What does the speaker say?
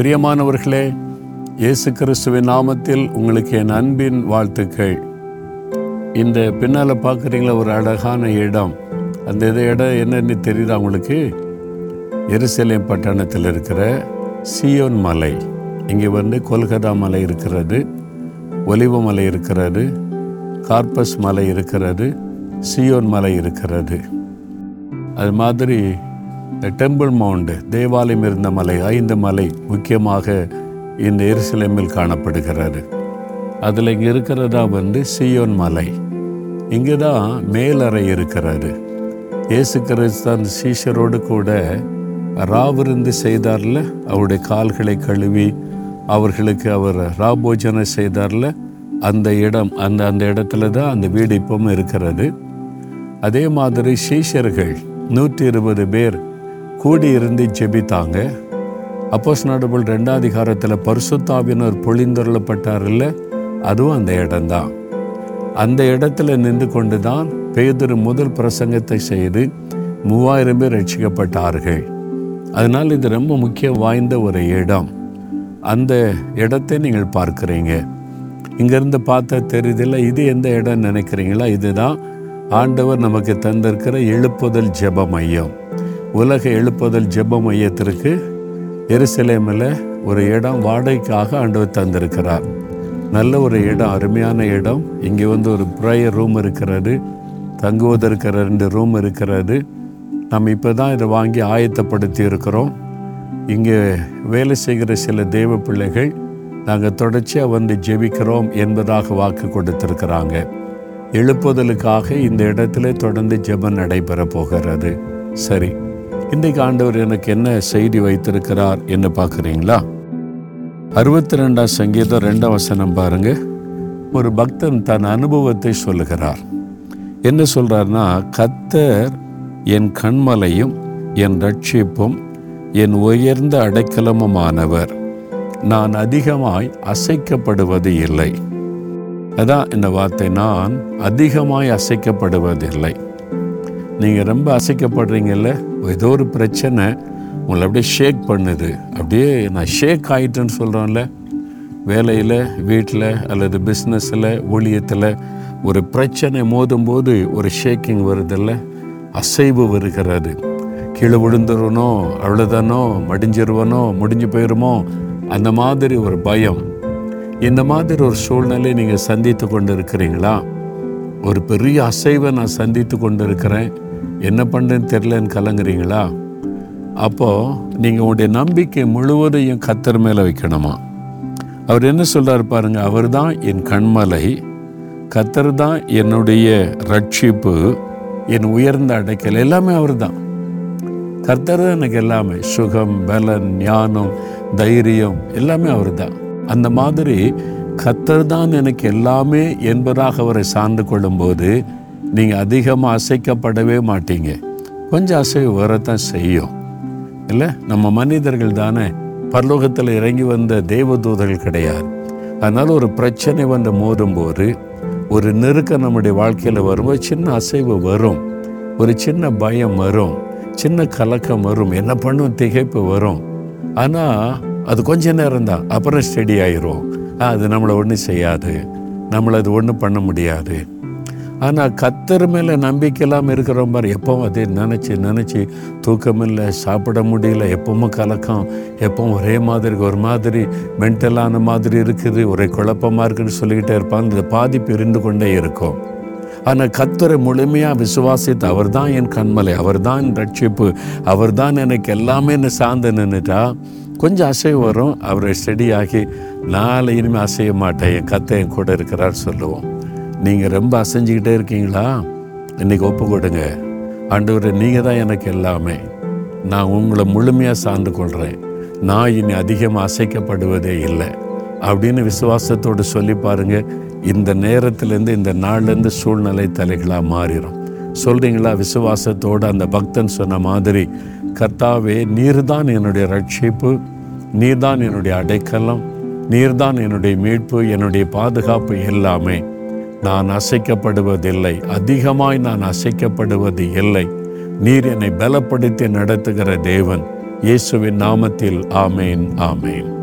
பிரியமானவர்களே இயேசு கிறிஸ்துவின் நாமத்தில் உங்களுக்கு என் அன்பின் வாழ்த்துக்கள். இந்த பின்னால் பார்க்குறீங்களா ஒரு அழகான இடம். அந்த இது இடம் என்னன்னு தெரியுதா உங்களுக்கு? எருசலேம் பட்டணத்தில் இருக்கிற சியோன் மலை. இங்கே வந்து கொல்கதா மலை இருக்கிறது ஒலிவ மலை இருக்கிறது கார்பஸ் மலை இருக்கிறது சியோன் மலை இருக்கிறது. அது மாதிரி இந்த டெம்பிள் மவுண்டு தேவாலயம் இருந்த மலை ஐந்து மலை முக்கியமாக இந்த எருசலேமில் காணப்படுகிறது. அதில் இங்கே இருக்கிறதா வந்து சியோன் மலை. இங்கே தான் மேலறை இருக்கிறது. இயேசு கிறிஸ்து அந்த சீஷரோடு கூட ராவிருந்து செய்தார்ல அவருடைய கால்களை கழுவி அவர்களுக்கு அவர் ராபோஜனை செய்தார்ல அந்த இடம் அந்த அந்த இடத்துல தான் அந்த வீடு இப்பவும் இருக்கிறது. அதே மாதிரி சீஷர்கள் நூற்றி இருபது பேர் கூடியிருந்து ஜெபித்தாங்க. அப்போஸ் நடுவில் ரெண்டாதிகாரத்தில் அதிகாரத்தில் பரிசுத்தாவினர் இல்லை அதுவும் அந்த இடம்தான். அந்த இடத்துல நின்று கொண்டு தான் பேதுரு முதல் பிரசங்கத்தை செய்து மூவாயிரம் பேர் ரட்சிக்கப்பட்டார்கள் அதனால் இது ரொம்ப முக்கியம் வாய்ந்த ஒரு இடம். அந்த இடத்தை நீங்கள் பார்க்குறீங்க. இங்கேருந்து பார்த்தா தெரியுதில்ல இது எந்த இடம் நினைக்கிறீங்களா? இதுதான் ஆண்டவர் நமக்கு தந்திருக்கிற எழுப்புதல் ஜெப மையம். உலக எழுப்புதல் ஜெப மையத்திற்கு எருசலேமில் ஒரு இடம் வாடகைக்காக ஆண்டவர் தந்திருக்கிறார். நல்ல ஒரு இடம் அருமையான இடம். இங்கே வந்து ஒரு ப்ரேயர் ரூம் இருக்கிறது. தங்குவதற்கு ரெண்டு ரூம் இருக்கிறது. நம்ம இப்போ தான் இதை வாங்கி ஆயத்தப்படுத்தி இருக்கிறோம். இங்கே வேலை செய்கிற சில தெய்வ பிள்ளைகள் நாங்கள் தொடர்ச்சியாக வந்து ஜெபிக்கிறோம் என்பதாக வாக்கு கொடுத்துருக்கிறாங்க. எழுப்புதலுக்காக இந்த இடத்துல தொடர்ந்து ஜெபம் நடைபெற போகிறது. சரி. இன்றைக்கு ஆண்டவர் எனக்கு என்ன செய்தி வைத்திருக்கிறார் என்ன பார்க்குறீங்களா? அறுபத்தி ரெண்டாம் சங்கீதம் ரெண்டாம் வசனம் பாருங்க. ஒரு பக்தன் தன் அனுபவத்தை சொல்லுகிறார். என்ன சொல்றார்னா கத்தர் என் கண்மலையும் என் ரட்சிப்பும் என் உயர்ந்த அடைக்கலமுமானவர். நான் அதிகமாய் அசைக்கப்படுவது இல்லை. அதான் இந்த வார்த்தை. நான் அதிகமாய் அசைக்கப்படுவதில்லை. நீங்கள் ரொம்ப அசைக்கப்படுறீங்கல்ல? ஏதோ ஒரு பிரச்சனை உங்களை அப்படியே ஷேக் பண்ணுது. அப்படியே நான் ஷேக் ஆயிட்டேன்னு சொல்கிறோம்ல வேலையில் வீட்டில் அல்லது பிஸ்னஸில் ஊழியத்தில் ஒரு பிரச்சனை மோதும்போது ஒரு ஷேக்கிங் வருதில்ல. அசைவு வருகிறது. கீழே விழுந்துருவனோ அவ்வளோதானோ மடிஞ்சிருவனோ முடிஞ்சு போயிருமோ அந்த மாதிரி ஒரு பயம். இந்த மாதிரி ஒரு சூழ்நிலை நீங்கள் சந்தித்து கொண்டு இருக்கிறீங்களா ஒரு பெரிய அசைவை நான் சந்தித்து கொண்டு இருக்கிறேன் என்ன பண்ணுறேன்னு தெரிலன்னு கலங்குறீங்களா? அப்போது நீங்கள் உங்களுடைய நம்பிக்கை முழுவதையும் கத்தர் மேலே வைக்கணுமா? அவர் என்ன சொல்கிறார் பாருங்கள் அவர் தான் என் கண்மலை கத்தர் தான் என்னுடைய ரட்சிப்பு என் உயர்ந்த அடைக்கல் எல்லாமே அவர் தான் கர்த்தர் தான் எனக்கு எல்லாமே சுகம் பலன் ஞானம் தைரியம் எல்லாமே அவர் தான் அந்த மாதிரி கத்தர் தான் எனக்கு எல்லாமே என்பதாக அவரை சார்ந்து கொள்ளும்போது நீங்கள் அதிகமாக அசைக்கப்படவே மாட்டீங்க. கொஞ்சம் அசைவு வரத்தான் செய்யும். இல்லை? நம்ம மனிதர்கள் தானே பரலோகத்தில் இறங்கி வந்த தேவதூதர்கள் கிடையாது. அதனால் ஒரு பிரச்சனை வந்து மோதும்போது ஒரு நெருக்கம் நம்முடைய வாழ்க்கையில் வரும்போது சின்ன அசைவு வரும். ஒரு சின்ன பயம் வரும். சின்ன கலக்கம் வரும். என்ன பண்ணும்? திகைப்பு வரும். ஆனால் அது கொஞ்ச நேரம் தான் அப்புறம் ஸ்டெடி ஆயிரும். அது நம்மளை ஒன்றும் செய்யாது. நம்மளை அது ஒன்றும் பண்ண முடியாது. ஆனால் கத்தர் மேலே நம்பிக்கை இல்லாமல் மாதிரி பாரு எப்பவும் அதே நினச்சி நினச்சி தூக்கம் இல்லை சாப்பிட முடியல எப்பவும் கலக்கம் எப்பவும் ஒரே மாதிரி ஒரு மாதிரி மென்டலான மாதிரி இருக்குது ஒரே குழப்பமாக இருக்குன்னு சொல்லிக்கிட்டே இருப்பாங்க இந்த பாதிப்பு இருந்து கொண்டே இருக்கும். ஆனால் கத்தரை முழுமையாக விசுவாசித்து அவர் தான் என் கண்மலை அவர் தான் என் ரட்சிப்பு அவர் தான் எனக்கு எல்லாமே என்ன சார்ந்து நின்றுட்டா கொஞ்சம் அசைவு வரும் அவரை ஸ்டெடியாகி நாளை இனிமேல் அசைய மாட்டேன் என் கத்தை என் கூட இருக்கிறார் சொல்லுவோம். நீங்கள் ரொம்ப அசைஞ்சிக்கிட்டே இருக்கீங்களா? இன்றைக்கி ஒப்பு கொடுங்க. ஆண்டவரே நீங்கள் தான் எனக்கு எல்லாமே. நான் உங்களை முழுமையாக சார்ந்து கொள்கிறேன் நான் இனி அதிகமாக அசைக்கப்படுவதே இல்லை. அப்படின்னு விசுவாசத்தோடு சொல்லி பாருங்க. இந்த நேரத்திலேருந்து இந்த நாள்லேருந்து சூழ்நிலை தலைகளாக மாறிடும் சொல்கிறீங்களா விசுவாசத்தோடு அந்த பக்தன் சொன்ன மாதிரி கர்த்தாவே நீர் தான் என்னுடைய ரட்சிப்பு. நீர்தான் என்னுடைய அடைக்கலம். நீர்தான் என்னுடைய மீட்பு. என்னுடைய பாதுகாப்பு எல்லாமே. நான் அசைக்கப்படுவதில்லை. அதிகமாய் நான் அசைக்கப்படுவது இல்லை. நீர் என்னை பலப்படுத்தி நடத்துகிற தேவன். இயேசுவின் நாமத்தில் ஆமேன் ஆமேன்.